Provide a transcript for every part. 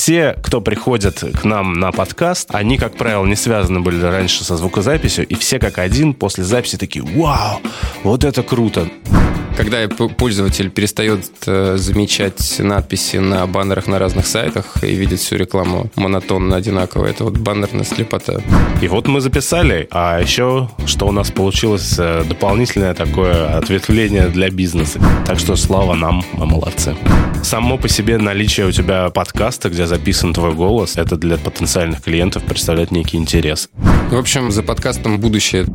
Все, кто приходят к нам на подкаст, они, как правило, не связаны были раньше со звукозаписью, и все как один после записи такие «Вау, вот это круто!» Когда пользователь перестает э, замечать надписи на баннерах на разных сайтах и видит всю рекламу монотонно одинаково, это вот баннерная слепота. И вот мы записали, а еще что у нас получилось э, дополнительное такое ответвление для бизнеса. Так что слава нам, мы молодцы. Само по себе наличие у тебя подкаста, где записан твой голос, это для потенциальных клиентов представляет некий интерес. В общем, за подкастом будущее.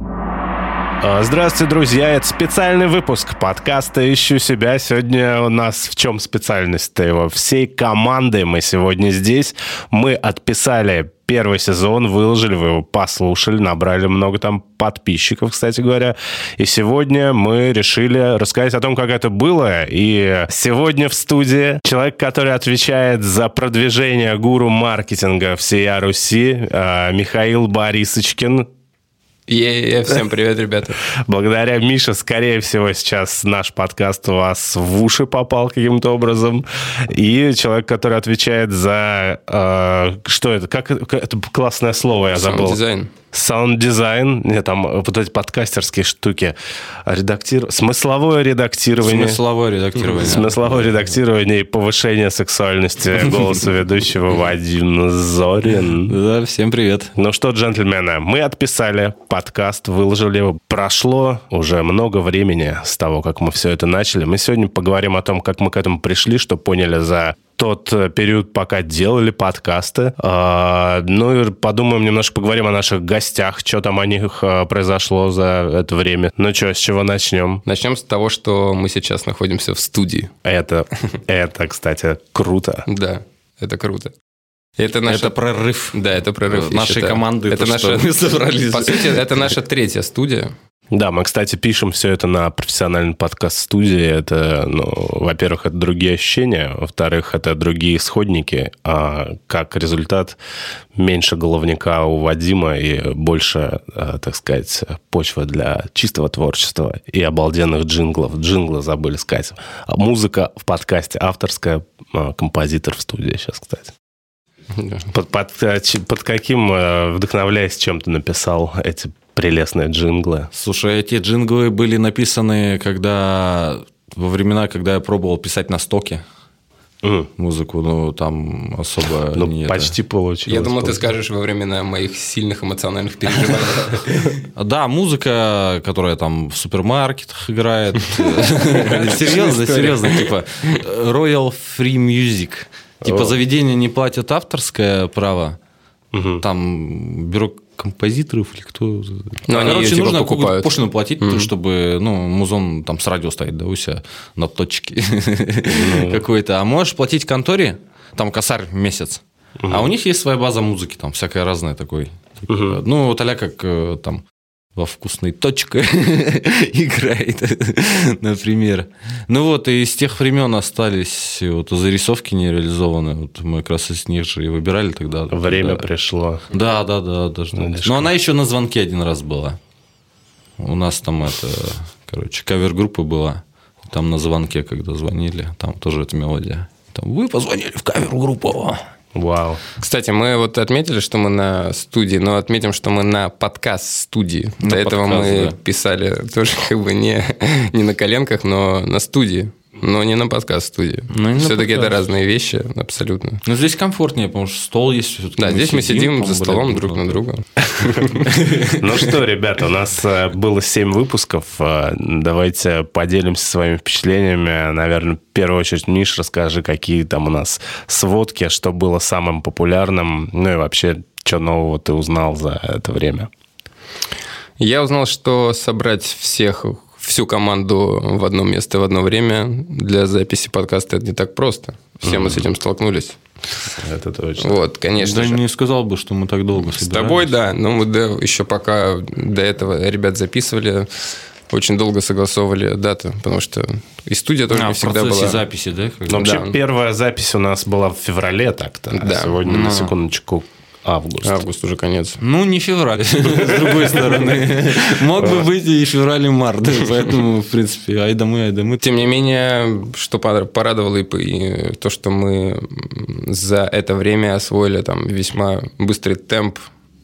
А, здравствуйте, друзья! Это специальный выпуск подкаста «Ищу себя». Сегодня у нас в чем специальность-то его? Всей командой мы сегодня здесь. Мы отписали первый сезон, выложили, вы его послушали, набрали много там подписчиков, кстати говоря. И сегодня мы решили рассказать о том, как это было. И сегодня в студии человек, который отвечает за продвижение гуру маркетинга всей Руси, а, Михаил Борисочкин. Е-е-е, всем привет, ребята. Благодаря Мише, скорее всего, сейчас наш подкаст у вас в уши попал каким-то образом. И человек, который отвечает за... Э, что это? Как, это классное слово я забыл. Дизайн саунд-дизайн, там вот эти подкастерские штуки, редактир... смысловое редактирование. Смысловое редактирование. Смысловое редактирование и повышение сексуальности голоса ведущего Вадим Зорин. Да, всем привет. Ну что, джентльмены, мы отписали подкаст, выложили его. Прошло уже много времени с того, как мы все это начали. Мы сегодня поговорим о том, как мы к этому пришли, что поняли за тот э, период, пока делали подкасты. А, ну и подумаем, немножко поговорим о наших гостях, что там о них э, произошло за это время. Ну что, с чего начнем? Начнем с того, что мы сейчас находимся в студии. Это, это, кстати, круто. Да, это круто. Это, наш это прорыв. Да, это прорыв. Нашей команды. Это наша... мы собрались. По сути, это наша третья студия. Да, мы, кстати, пишем все это на профессиональной подкаст-студии. Это, ну, во-первых, это другие ощущения, во-вторых, это другие исходники, а как результат меньше головника у Вадима и больше, э, так сказать, почвы для чистого творчества и обалденных джинглов. Джинглы забыли сказать. Музыка в подкасте авторская, а, композитор в студии сейчас, кстати. Под, под, э, под каким, э, вдохновляясь чем ты написал эти прелестные джинглы. Слушай, эти джинглы были написаны, когда во времена, когда я пробовал писать на стоке. Mm. Музыку, ну, там особо ну, не почти это. получилось. Я думал, ты скажешь во времена моих сильных эмоциональных переживаний. Да, музыка, которая там в супермаркетах играет. Серьезно, серьезно, типа Royal Free Music. Типа заведение не платят авторское право, там бюро композиторов или кто. Ну, они короче, ее, типа, нужно покупают. пошлину платить, mm-hmm. чтобы, ну, музон там с радио стоит, да, у себя на точке mm-hmm. какой-то. А можешь платить конторе, там косарь месяц. Mm-hmm. А у них есть своя база музыки, там всякая разная такой. Типа, mm-hmm. Ну, вот а как э, там во вкусной точке играет, например. Ну вот, и с тех времен остались вот зарисовки нереализованные. Вот мы как раз из них же и выбирали тогда. Время когда... пришло. Да, да, да, должно быть. Но она еще на звонке один раз была. У нас там это, короче, кавер-группа была. Там на звонке, когда звонили, там тоже эта мелодия. Там, вы позвонили в кавер-группу. Вау. Кстати, мы вот отметили, что мы на студии, но отметим, что мы на подкаст-студии. На До подкаст, этого мы да. писали тоже как бы не, не на коленках, но на студии. Но не на подкаст-студии. Ну, Все-таки это разные вещи, абсолютно. Но здесь комфортнее, потому что стол есть. Да, здесь мы сидим за столом друг на друга. Ну что, ребята, у нас э, было 7 выпусков. Э, давайте поделимся своими впечатлениями. Наверное, в первую очередь, Миш, расскажи, какие там у нас сводки, что было самым популярным, ну и вообще, что нового ты узнал за это время. Я узнал, что собрать всех всю команду в одно место в одно время для записи подкаста это не так просто. Все mm-hmm. мы с этим столкнулись. Это точно. Вот, конечно. Да же. не сказал бы, что мы так долго собирались. С тобой, да. Но мы да, еще пока до этого ребят записывали, очень долго согласовывали дату, потому что и студия тоже а, не всегда в была. записи, да? Вообще да. первая запись у нас была в феврале так-то. А да. А сегодня, ну. на секундочку, Август. Август уже конец. Ну, не февраль, с другой стороны. Мог бы быть и февраль, и март. Поэтому, в принципе, ай да мы, ай да мы. Тем не менее, что порадовало и то, что мы за это время освоили там весьма быстрый темп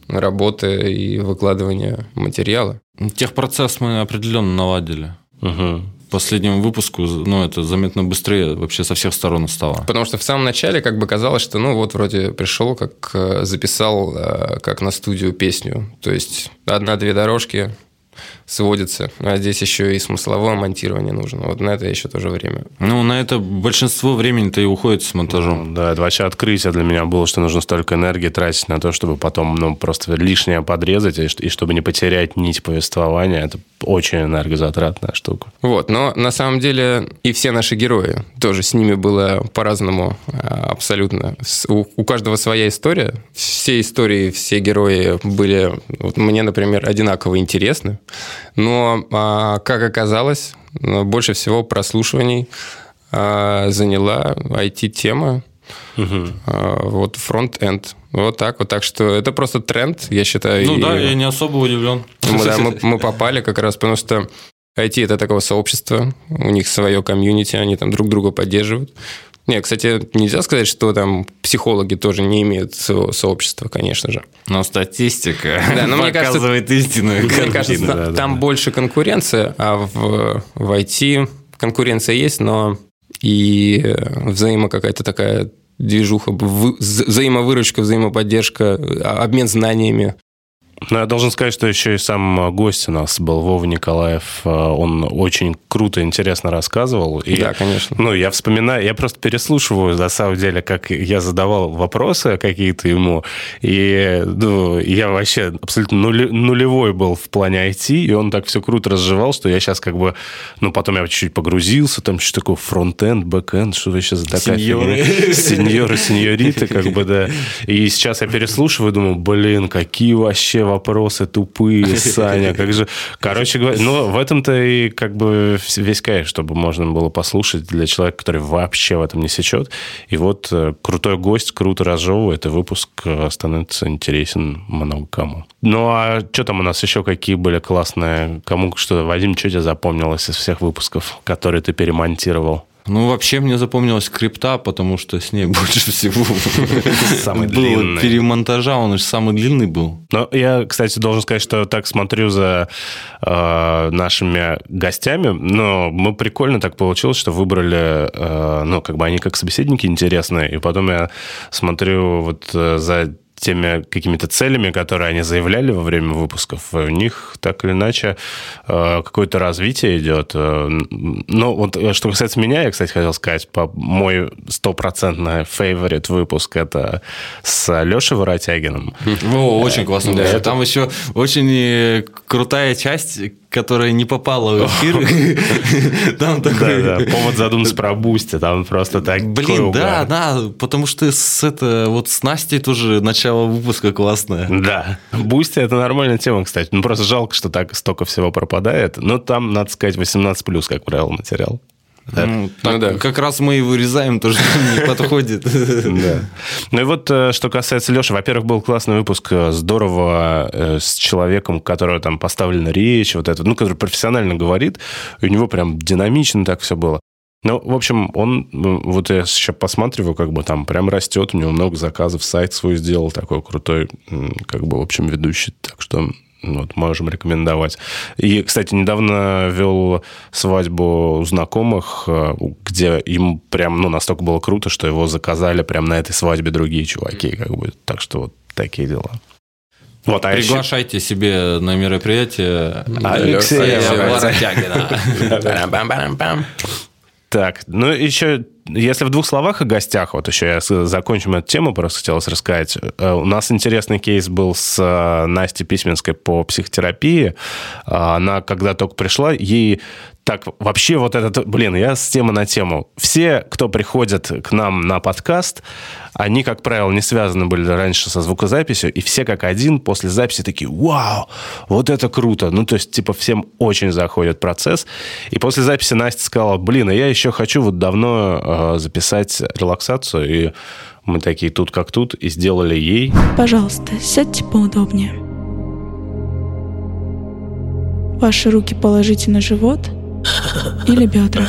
работы и выкладывания материала. Техпроцесс мы определенно наладили. Угу последнему выпуску, ну, это заметно быстрее вообще со всех сторон стало. Потому что в самом начале как бы казалось, что, ну, вот вроде пришел, как э, записал, э, как на студию песню. То есть одна-две дорожки, сводится. А здесь еще и смысловое монтирование нужно. Вот на это еще тоже время. Ну, на это большинство времени-то и уходит с монтажом. Ну, да, это вообще открытие для меня было, что нужно столько энергии тратить на то, чтобы потом ну, просто лишнее подрезать, и чтобы не потерять нить повествования. Это очень энергозатратная штука. Вот, но на самом деле и все наши герои, тоже с ними было по-разному а, абсолютно. У, у каждого своя история. Все истории, все герои были, вот мне, например, одинаково интересны. Но, а, как оказалось, больше всего прослушиваний а, заняла IT-тема. Угу. Вот front-end. Вот так вот. Так что это просто тренд, я считаю. Ну и... да, я не особо удивлен. Мы, да, мы, мы попали как раз, потому что IT – это такого сообщества, у них свое community, они там друг друга поддерживают. Не, кстати, нельзя сказать, что там психологи тоже не имеют своего сообщества, конечно же. Но статистика да, но показывает мне кажется, истинную картину. Мне кажется, да, там да. больше конкуренция, а в, в IT конкуренция есть, но и взаимо какая-то такая движуха, взаимовыручка, взаимоподдержка, а, обмен знаниями. Ну, я должен сказать, что еще и сам э, гость у нас был, Вова Николаев. Э, он очень круто, интересно рассказывал. И, да, конечно. Ну, я вспоминаю, я просто переслушиваю, на самом деле, как я задавал вопросы какие-то ему. И ну, я вообще абсолютно нулевой был в плане IT, и он так все круто разжевал, что я сейчас как бы... Ну, потом я чуть-чуть погрузился, там что такое front-end, back-end, что вообще за такая Сеньоры. Сеньоры, сеньориты, как бы, да. И сейчас я переслушиваю, думаю, блин, какие вообще вопросы тупые, Саня, как же... Короче говоря, ну, в этом-то и как бы весь кайф, чтобы можно было послушать для человека, который вообще в этом не сечет. И вот э, крутой гость круто разжевывает, и выпуск э, становится интересен много кому. Ну, а что там у нас еще какие были классные? Кому что, Вадим, что тебе запомнилось из всех выпусков, которые ты перемонтировал? Ну, вообще мне запомнилась крипта, потому что с ней больше всего самый длинный. перемонтажа, он же самый длинный был. Но я, кстати, должен сказать, что так смотрю за э, нашими гостями, но мы прикольно так получилось, что выбрали, э, ну, как бы они как собеседники интересные, и потом я смотрю вот э, за теми какими-то целями, которые они заявляли во время выпусков, у них так или иначе э, какое-то развитие идет. Э, ну, вот э, что касается меня, я, кстати, хотел сказать, по мой стопроцентный фейворит выпуск это с Лешей Воротягиным. О, очень классно. Да, Там еще очень крутая часть, которая не попала в эфир. Там такой... Да, да, повод задуматься про Boosty, там просто так... Блин, да, да, потому что с, это, вот с Настей тоже начало выпуска классное. Да, Boosty – это нормальная тема, кстати. Ну, просто жалко, что так столько всего пропадает. Но там, надо сказать, 18+, как правило, материал. Да. Ну, так, ну, да. Как раз мы и вырезаем то, что не подходит. Да. Ну и вот, э, что касается Леши, во-первых, был классный выпуск, э, здорово э, с человеком, которого там поставлена речь, вот это, ну, который профессионально говорит, и у него прям динамично так все было. Ну, в общем, он, вот я сейчас посматриваю, как бы там прям растет, у него много заказов, сайт свой сделал такой крутой, как бы, в общем, ведущий. Так что вот, можем рекомендовать. И, кстати, недавно вел свадьбу у знакомых, э, где им прям, ну, настолько было круто, что его заказали прям на этой свадьбе другие чуваки, как бы. Так что вот такие дела. Вот, а Приглашайте еще... себе на мероприятие Алексея Воротягина. Так, ну еще, если в двух словах о гостях, вот еще я закончим эту тему, просто хотелось рассказать. Э, у нас интересный кейс был с э, Настей Письменской по психотерапии. Она, когда только пришла, ей так, вообще вот этот, блин, я с темы на тему. Все, кто приходят к нам на подкаст, они, как правило, не связаны были раньше со звукозаписью, и все как один после записи такие, вау, вот это круто. Ну, то есть, типа, всем очень заходит процесс. И после записи Настя сказала, блин, а я еще хочу вот давно э, записать релаксацию, и Мы такие тут как тут и сделали ей... Пожалуйста, сядьте поудобнее. Ваши руки положите на живот или бедра.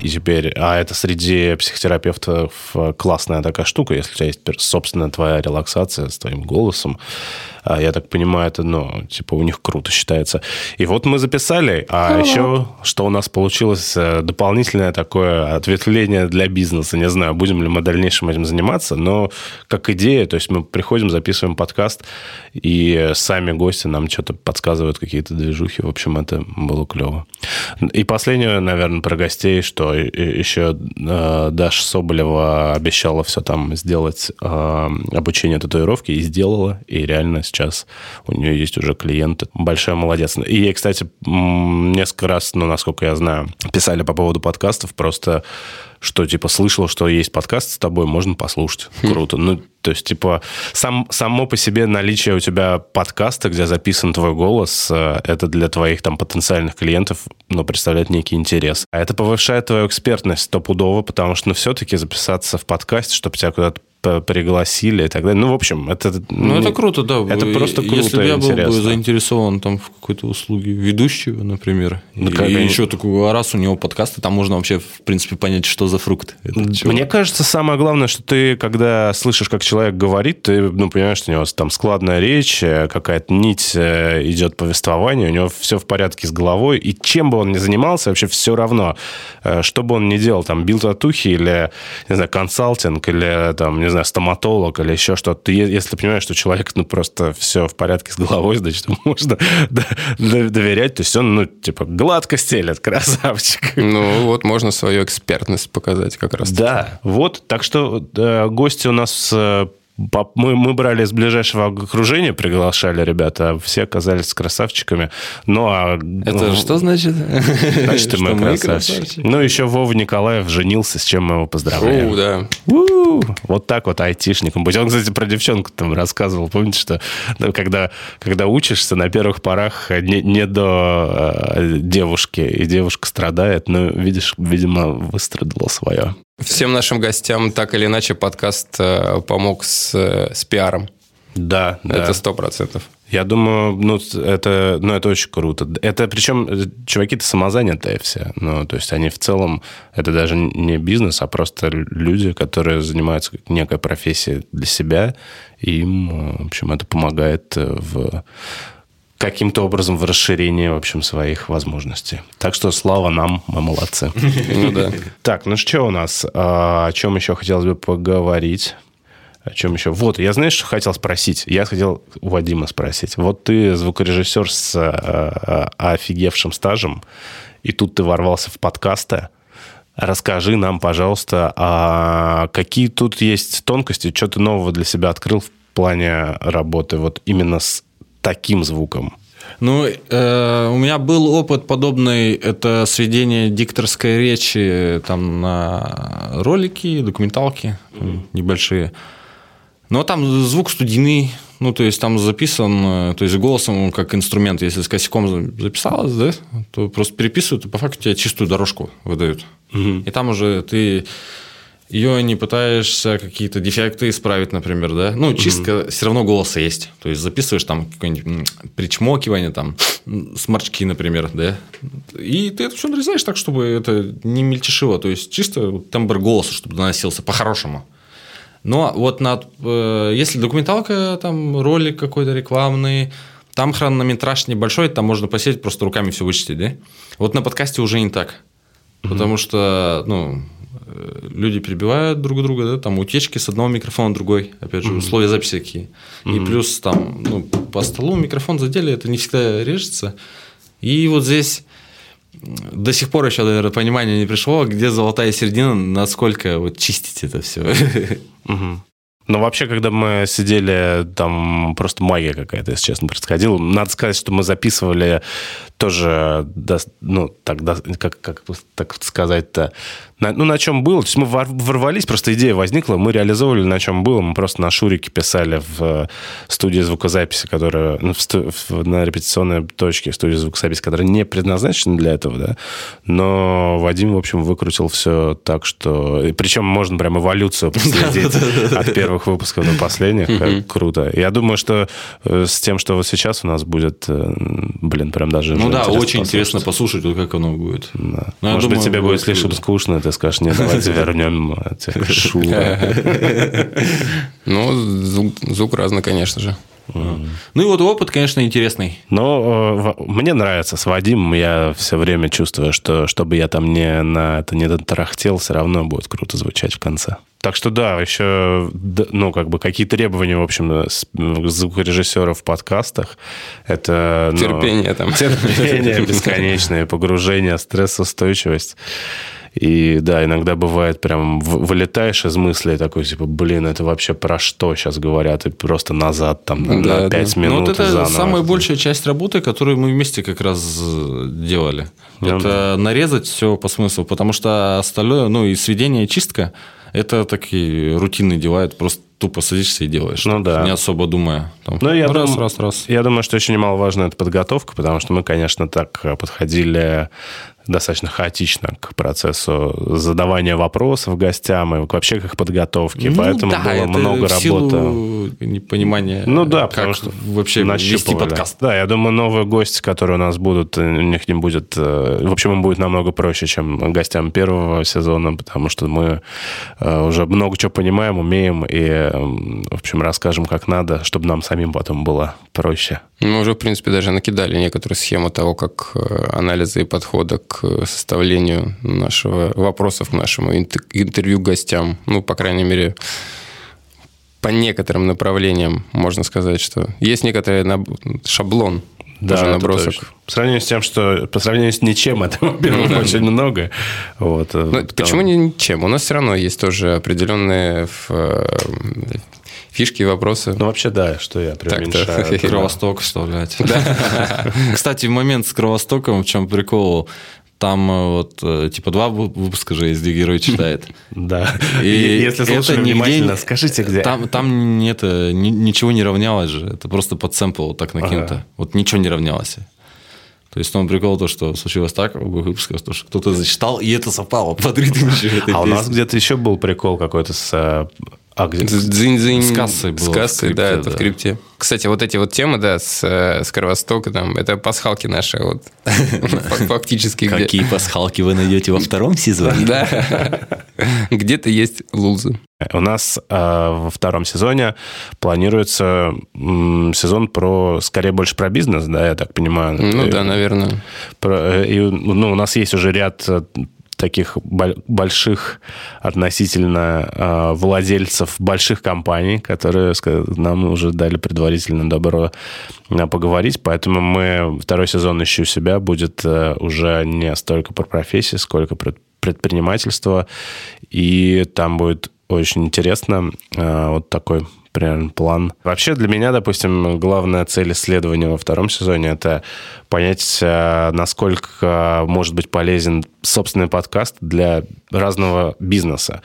И теперь, а это среди психотерапевтов классная такая штука, если у тебя есть собственная твоя релаксация с твоим голосом, а, я так понимаю, это, ну, типа, у них круто считается. И вот мы записали, а Hello. еще, что у нас получилось э, дополнительное такое ответвление для бизнеса. Не знаю, будем ли мы в дальнейшем этим заниматься, но как идея, то есть мы приходим, записываем подкаст, и сами гости нам что-то подсказывают, какие-то движухи. В общем, это было клево. И последнее, наверное, про гостей, что еще э, Даша Соболева обещала все там сделать, э, обучение татуировки, и сделала, и реально сейчас у нее есть уже клиенты. Большая молодец. И ей, кстати, несколько раз, ну, насколько я знаю, писали по поводу подкастов, просто что, типа, слышал, что есть подкаст с тобой, можно послушать. Хм. Круто. Ну, то есть, типа, сам, само по себе наличие у тебя подкаста, где записан твой голос, э, это для твоих там потенциальных клиентов, ну, представляет некий интерес. А это повышает твою экспертность стопудово, потому что, ну, все-таки записаться в подкасте, чтобы тебя куда-то пригласили и так далее. Ну, в общем, это... Ну, это круто, да. Это просто круто Если бы я был бы заинтересован там в какой-то услуге ведущего, например, ну, и, и еще такой, а раз у него подкасты, там можно вообще, в принципе, понять, что за фрукт. Мне кажется, самое главное, что ты, когда слышишь, как человек говорит, ты, ну, понимаешь, что у него там складная речь, э, какая-то нить э, идет повествование, у него все в порядке с головой, и чем бы он ни занимался, вообще все равно, э, что бы он ни делал, там, бил татухи или, не знаю, консалтинг, или, там, не знаю, стоматолог или еще что-то, ты, если ты понимаешь, что человек, ну, просто все в порядке с головой, значит, можно доверять, то есть он, ну, типа, гладко стелет, красавчик. Ну, вот можно свою экспертность показать как раз. Да, вот, так что э, гости у нас э, мы, мы брали из ближайшего окружения, приглашали ребята, а все оказались красавчиками. Ну, а... Это ну, что значит? Значит, и мы красавчики. Ну, еще Вова Николаев женился, с чем мы его поздравляем. Да. У-у-у. Вот так вот айтишником быть. Он, кстати, про девчонку там рассказывал. Помните, что ну, когда, когда учишься, на первых порах не, не до э, девушки, и девушка страдает, но, видишь, видимо, выстрадала свое. Всем нашим гостям так или иначе подкаст э, помог с, с пиаром. Да, это сто процентов. Я думаю, ну это, ну, это очень круто. Это причем э, чуваки-то самозанятые все. Ну, то есть они в целом, это даже не бизнес, а просто люди, которые занимаются некой профессией для себя. И им, э, в общем, это помогает в каким-то образом в расширении, в общем, своих возможностей. Так что слава нам, мы молодцы. Ну да. Так, ну что у нас? А, о чем еще хотелось бы поговорить? О чем еще? Вот, я знаешь, что хотел спросить? Я хотел у Вадима спросить. Вот ты звукорежиссер с а, а, офигевшим стажем, и тут ты ворвался в подкасты. Расскажи нам, пожалуйста, а какие тут есть тонкости, что ты нового для себя открыл в плане работы вот именно с таким звуком? Ну, э, у меня был опыт подобный, это сведение дикторской речи там на ролики, документалки mm. небольшие. Но там звук студийный, ну, то есть там записан, то есть голосом как инструмент, если с косяком записалось, да, то просто переписывают, и по факту тебе чистую дорожку выдают. Угу. И там уже ты ее не пытаешься какие-то дефекты исправить, например, да? Ну, чистка mm-hmm. все равно голоса есть. То есть записываешь там какое-нибудь причмокивание, там, сморчки, например, да? И ты это все нарезаешь так, чтобы это не мельтешило. То есть чисто тембр голоса, чтобы доносился по-хорошему. Но вот над, э, если документалка, там ролик какой-то рекламный, там хронометраж небольшой, там можно посидеть, просто руками все вычистить, да? Вот на подкасте уже не так. Mm-hmm. Потому что, ну, люди перебивают друг друга, да, там утечки с одного микрофона на другой, опять же, mm-hmm. условия записи какие. Mm-hmm. И плюс там, ну, по столу микрофон задели, это не всегда режется. И вот здесь до сих пор еще, наверное, понимание не пришло, где золотая середина, насколько вот чистить это все. Угу. Ну, вообще, когда мы сидели, там просто магия какая-то, если честно, происходила. Надо сказать, что мы записывали тоже, ну, так, как, как так сказать-то, на, ну, на чем было. То есть мы ворвались, просто идея возникла, мы реализовывали на чем было. Мы просто на Шурике писали в э, студии звукозаписи, которая ну, в, в, на репетиционной точке студии звукозаписи, которая не предназначена для этого, да. Но Вадим, в общем, выкрутил все так, что... Причем можно прям эволюцию проследить от первых выпусков до последних. Круто. Я думаю, что э, с тем, что вот сейчас у нас будет, э, блин, прям даже... Ну да, очень интересно послушать, как оно будет. Может быть, тебе будет слишком скучно, ты скажешь, нет, давайте вернем этих шура. Ну, звук разный, конечно же. Ну и вот опыт, конечно, интересный. Но э, мне нравится с Вадимом. Я все время чувствую, что чтобы я там не на это не тарахтел, все равно будет круто звучать в конце. Так что да, еще, ну, как бы какие требования, в общем, звукорежиссеров в подкастах. Это... Ну, терпение там. Терпение бесконечное, погружение, стрессоустойчивость. И да, иногда бывает прям вылетаешь из мыслей такой, типа, блин, это вообще про что сейчас говорят? И просто назад там да, на 5 да. минут. Ну, вот это заново. самая большая часть работы, которую мы вместе как раз делали. Да, это да. нарезать все по смыслу, потому что остальное, ну и сведение и чистка, это такие рутинные дела, это просто тупо садишься и делаешь. Ну да. Не особо думая. Там, ну, я раз, дум... раз, раз. Я думаю, что еще немаловажно это подготовка, потому что мы, конечно, так подходили достаточно хаотично к процессу задавания вопросов гостям и вообще к их подготовке. Ну, Поэтому да, было много работы. Непонимания. Ну да, потому что вообще вести подкаст. Да, я думаю, новые гости, которые у нас будут, у них не будет. Э, в общем, им будет намного проще, чем гостям первого сезона, потому что мы э, уже много чего понимаем, умеем и, в общем, расскажем как надо, чтобы нам самим потом было проще. Мы уже, в принципе, даже накидали некоторую схему того, как э, анализа и подхода к составлению нашего вопросов к нашему интервью гостям. Ну, по крайней мере, по некоторым направлениям можно сказать, что есть некоторый шаблон да, даже набросок. По сравнению с тем, что по сравнению с ничем, это, во-первых, очень много. Вот, э, Но почему не ничем? У нас все равно есть тоже определенные э, фишки, вопросы. Ну, вообще, да, что я преуменьшаю. Кровосток вставлять. Кстати, момент с Кровостоком, в чем прикол? Там э, вот э, типа два выпуска же где герой читает. Да. И если слушали внимательно, скажите, где. Там, там нет, ничего не равнялось же. Это просто под сэмпл так накинуто. Вот ничего не равнялось. То есть, он прикол то, что случилось так в выпусках, что кто-то зачитал, и это совпало под ритм еще А у нас где-то еще был прикол какой-то с э, а где? С кассой было. С кассой, да, это да. в крипте. Кстати, вот эти вот темы, да, с, э, с Кровостока, там, это пасхалки наши, вот, фактически. Какие пасхалки вы найдете во втором сезоне? Да. Где-то есть лузы. У нас э, во втором сезоне планируется сезон про, скорее, больше про бизнес, да, я так понимаю. Ну да, наверное. Про, и, ну, у нас есть уже ряд э, таких больших относительно э, владельцев больших компаний, которые нам уже дали предварительно добро э, поговорить. Поэтому мы второй сезон «Ищу себя» будет э, уже не столько про профессии, сколько про предпринимательство. И там будет очень интересно вот такой примерно план. Вообще для меня, допустим, главная цель исследования во втором сезоне – это понять, э, насколько может быть полезен собственный подкаст для разного бизнеса.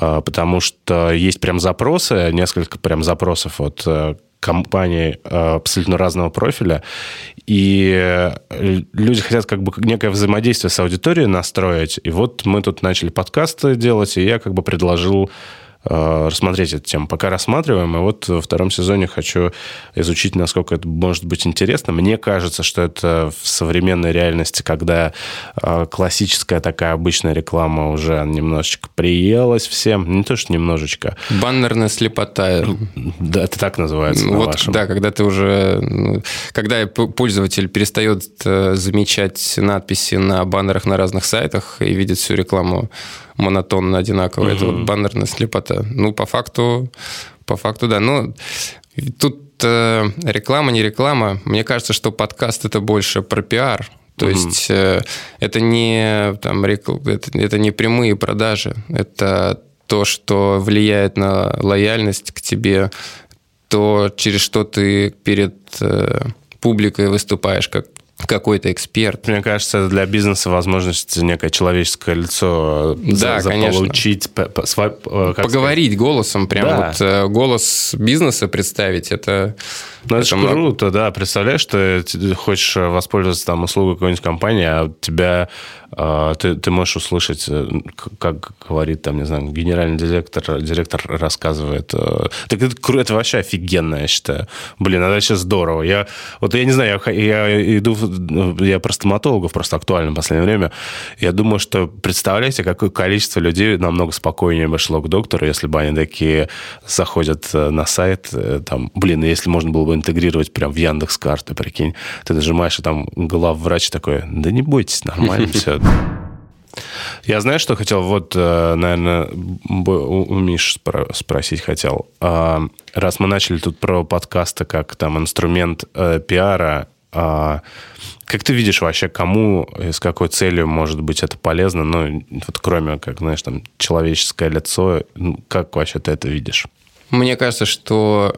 Э, потому что есть прям запросы, несколько прям запросов от э, компаний абсолютно разного профиля, и люди хотят как бы некое взаимодействие с аудиторией настроить. И вот мы тут начали подкасты делать, и я как бы предложил Э, рассмотреть эту тему. Пока рассматриваем, и вот во втором сезоне хочу изучить, насколько это может быть интересно. Мне кажется, что это в современной реальности, когда э, классическая такая обычная реклама уже немножечко приелась всем, не то что немножечко. Баннерная слепота. Да, это так называется вот, вашем. Да, когда ты уже... Ну, когда пользователь перестает э, замечать надписи на баннерах на разных сайтах и видит всю рекламу монотонно одинаково. Угу. Это вот баннерная слепота. Ну, по факту, по факту, да. Ну, тут э, реклама, не реклама. Мне кажется, что подкаст это больше про пиар. То угу. есть э, это не там это, это не прямые продажи, это то, что влияет на лояльность к тебе, то через что ты перед э, публикой выступаешь как какой-то эксперт. Мне кажется, для бизнеса возможность некое человеческое лицо э, да, заполучить, э, поговорить сказать? голосом, прям да. вот э, голос бизнеса представить, это... Ну, это, это много... круто, да. Представляешь, ты хочешь воспользоваться там услугой какой-нибудь компании, а тебя а, ты, ты можешь услышать, э, как говорит там, не знаю, генеральный директор, директор рассказывает. Э, так это, это вообще офигенно, я считаю. Блин, это вообще здорово. Я, вот я не знаю, я, я иду, я про стоматологов просто актуально в последнее время. Я думаю, что представляете, какое количество людей намного спокойнее бы шло к доктору, если бы они такие заходят э, на сайт, там, блин, если можно было бы интегрировать прям в Яндекс карты, прикинь, ты нажимаешь, и там главврач такой, да не бойтесь, нормально все. Я знаю, что хотел, вот, э, наверное, у Миш спросить хотел. А, раз мы начали тут про подкасты как там инструмент э, пиара, а, как ты видишь вообще, кому и с какой целью может быть это полезно? Ну, вот кроме, как, знаешь, там, человеческое лицо, ну, как вообще ты это видишь? Мне кажется, что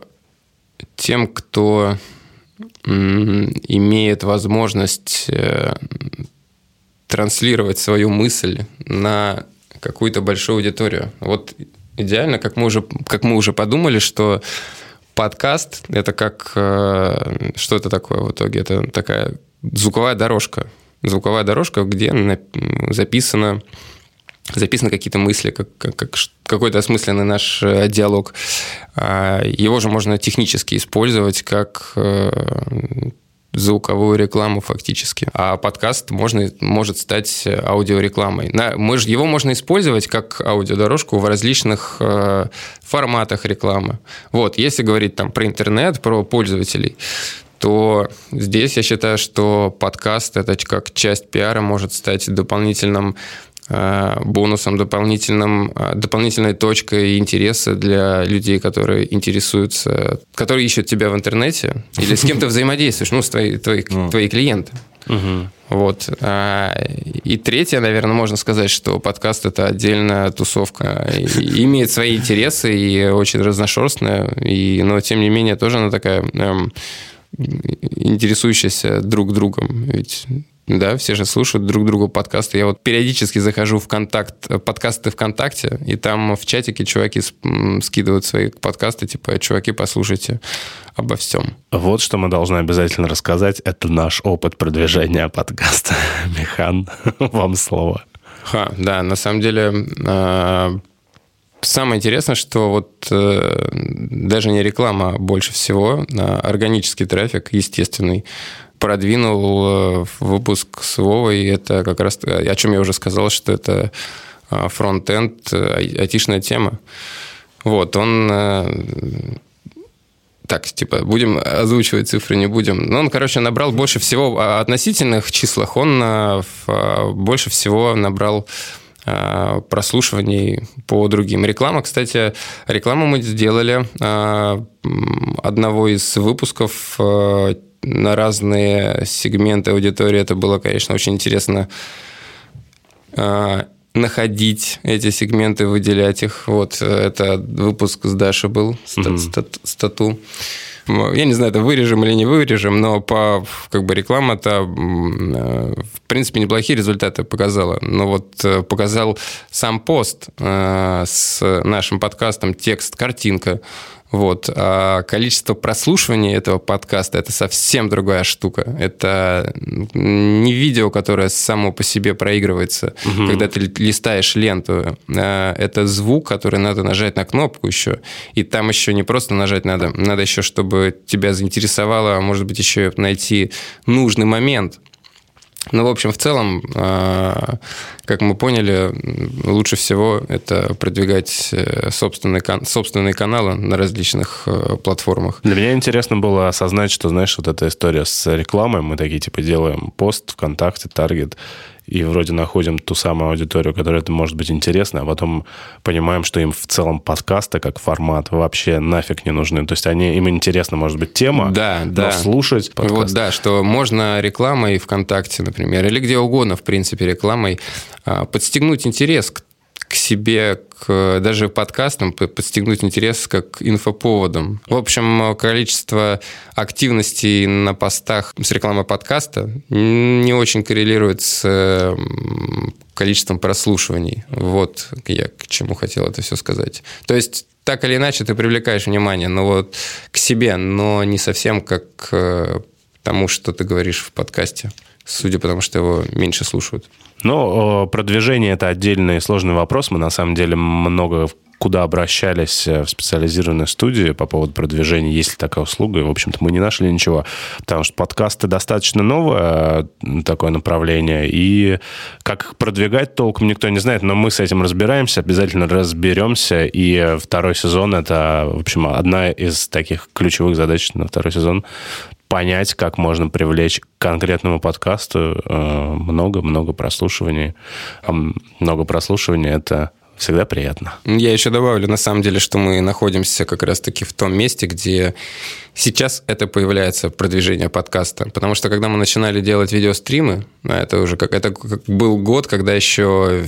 тем, кто имеет возможность э, транслировать свою мысль на какую-то большую аудиторию. Вот идеально, как мы уже, как мы уже подумали, что подкаст – это как… Э, что это такое в итоге? Это такая звуковая дорожка. Звуковая дорожка, где записано записаны какие-то мысли, как, как, как какой-то осмысленный наш э, диалог. А, его же можно технически использовать как э, звуковую рекламу фактически. А подкаст можно, может стать аудиорекламой. Мы, его можно использовать как аудиодорожку в различных э, форматах рекламы. Вот, если говорить там про интернет, про пользователей, то здесь я считаю, что подкаст это как часть пиара может стать дополнительным бонусом, дополнительным, э, дополнительной точкой интереса для людей, которые интересуются, которые ищут тебя в интернете или с кем то взаимодействуешь, ну, с твои, твои, ну. твои клиенты. Угу. Вот. А, и третье, наверное, можно сказать, что подкаст – это отдельная тусовка. И имеет свои интересы и очень разношерстная, и, но, тем не менее, тоже она такая эм, интересующаяся друг другом. Ведь да, все же слушают друг другу подкасты. Я вот периодически захожу в контакт, подкасты ВКонтакте, и там в чатике чуваки скидывают свои подкасты, типа, чуваки, послушайте обо всем. Вот что мы должны обязательно рассказать. Это наш опыт продвижения подкаста. Механ, вам слово. Ха, да, на самом деле а, Самое интересное, что вот э, даже не реклама больше всего, а органический трафик, естественный, продвинул э, выпуск с Вовой. Это как раз, о чем я уже сказал, что это э, фронт-энд, э, айтишная тема. Вот, он так, типа, будем озвучивать цифры, не будем. Но он, короче, набрал больше всего о относительных числах, он больше всего набрал прослушиваний по другим. Реклама, кстати, рекламу мы сделали одного из выпусков на разные сегменты аудитории. Это было, конечно, очень интересно а, находить эти сегменты, выделять их. Вот это выпуск с Дашей был, стат, стат, стату. Я не знаю, это вырежем или не вырежем, но по как бы реклама-то в принципе неплохие результаты показала. Но вот э, показал сам пост э, с нашим подкастом, текст, картинка. Вот. А количество прослушиваний этого подкаста – это совсем другая штука. Это не видео, которое само по себе проигрывается, угу. когда ты листаешь ленту. А это звук, который надо нажать на кнопку еще. И там еще не просто нажать надо, надо еще, чтобы тебя заинтересовало, а может быть, еще найти нужный момент – ну, в общем, в целом, а, как мы поняли, лучше всего это продвигать э, собственные, собственные каналы на различных э, платформах. Для меня интересно было осознать, что, знаешь, вот эта история с рекламой, мы такие, типа, делаем пост ВКонтакте, Таргет, и вроде находим ту самую аудиторию, которая это может быть интересно, а потом понимаем, что им в целом подкасты как формат вообще нафиг не нужны. То есть они, им интересна, может быть, тема, да, но да. слушать подкаст... Вот, да, что можно рекламой ВКонтакте, например, или где угодно, в принципе, рекламой а, подстегнуть интерес к к себе, к даже подкастам, подстегнуть интерес как инфоповодом. В общем, количество активности на постах с рекламой подкаста не очень коррелирует с количеством прослушиваний. Вот я к чему хотел это все сказать. То есть так или иначе ты привлекаешь внимание, но вот к себе, но не совсем как к тому, что ты говоришь в подкасте, судя по тому, что его меньше слушают. Ну, продвижение – это отдельный сложный вопрос. Мы, на самом деле, много куда обращались э, в специализированные студии по поводу продвижения, есть ли такая услуга, и, в общем-то, мы не нашли ничего, потому что подкасты достаточно новое э, такое направление, и как их продвигать толком никто не знает, но мы с этим разбираемся, обязательно разберемся, и второй сезон – это, в общем, одна из таких ключевых задач на второй сезон понять, как можно привлечь к конкретному подкасту э, много-много прослушиваний. Много прослушиваний – это всегда приятно. Я еще добавлю, на самом деле, что мы находимся как раз-таки в том месте, где сейчас это появляется продвижение подкаста. Потому что когда мы начинали делать видеостримы, а это уже как это был год, когда еще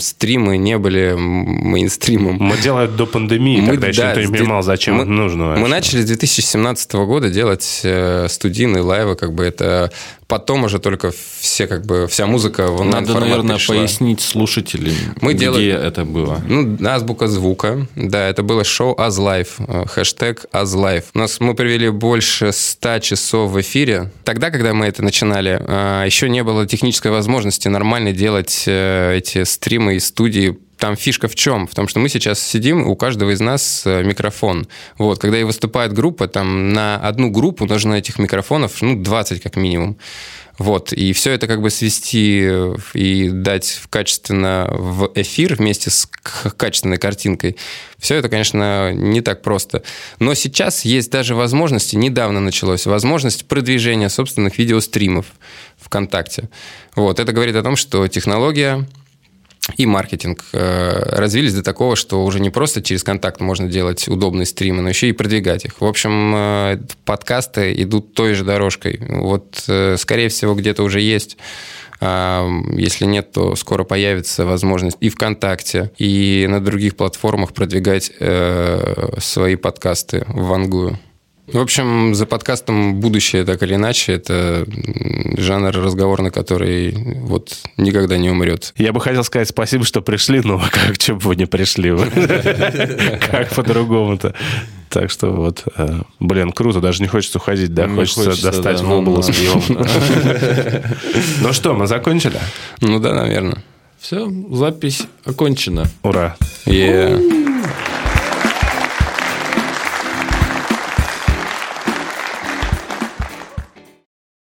стримы не были мейнстримом. Мы делали до пандемии, мы, когда еще да, никто не понимал, зачем мы, нужно. Вообще. Мы начали с 2017 года делать э, студийные лайвы, как бы это потом уже только все как бы вся музыка в Надо, наверное, пришла. пояснить слушателям, мы где делали, это было. Ну, азбука звука, да, это было шоу As э, хэштег As У нас мы провели больше 100 часов в эфире. Тогда, когда мы это начинали, э, еще не было технической возможности нормально делать э, эти стримы и студии там фишка в чем? В том, что мы сейчас сидим, у каждого из нас микрофон. Вот, когда и выступает группа, там на одну группу нужно этих микрофонов, ну, 20 как минимум. Вот, и все это как бы свести и дать качественно в эфир вместе с качественной картинкой, все это, конечно, не так просто. Но сейчас есть даже возможности, недавно началось, возможность продвижения собственных видеостримов ВКонтакте. Вот, это говорит о том, что технология и маркетинг э, развились до такого, что уже не просто через контакт можно делать удобные стримы, но еще и продвигать их. В общем, э, подкасты идут той же дорожкой. Вот, э, скорее всего, где-то уже есть а, если нет, то скоро появится возможность и ВКонтакте, и на других платформах продвигать свои подкасты в Вангую. В общем, за подкастом будущее, так или иначе, это жанр разговорный, который вот никогда не умрет. Я бы хотел сказать спасибо, что пришли, но как, что бы вы не пришли? Как по-другому-то? Так что вот, э, блин, круто, даже не хочется уходить, да? Хочется достать в область с пивом. Ну что, мы закончили? Ну да, наверное. Все, запись окончена. Ура. Yeah.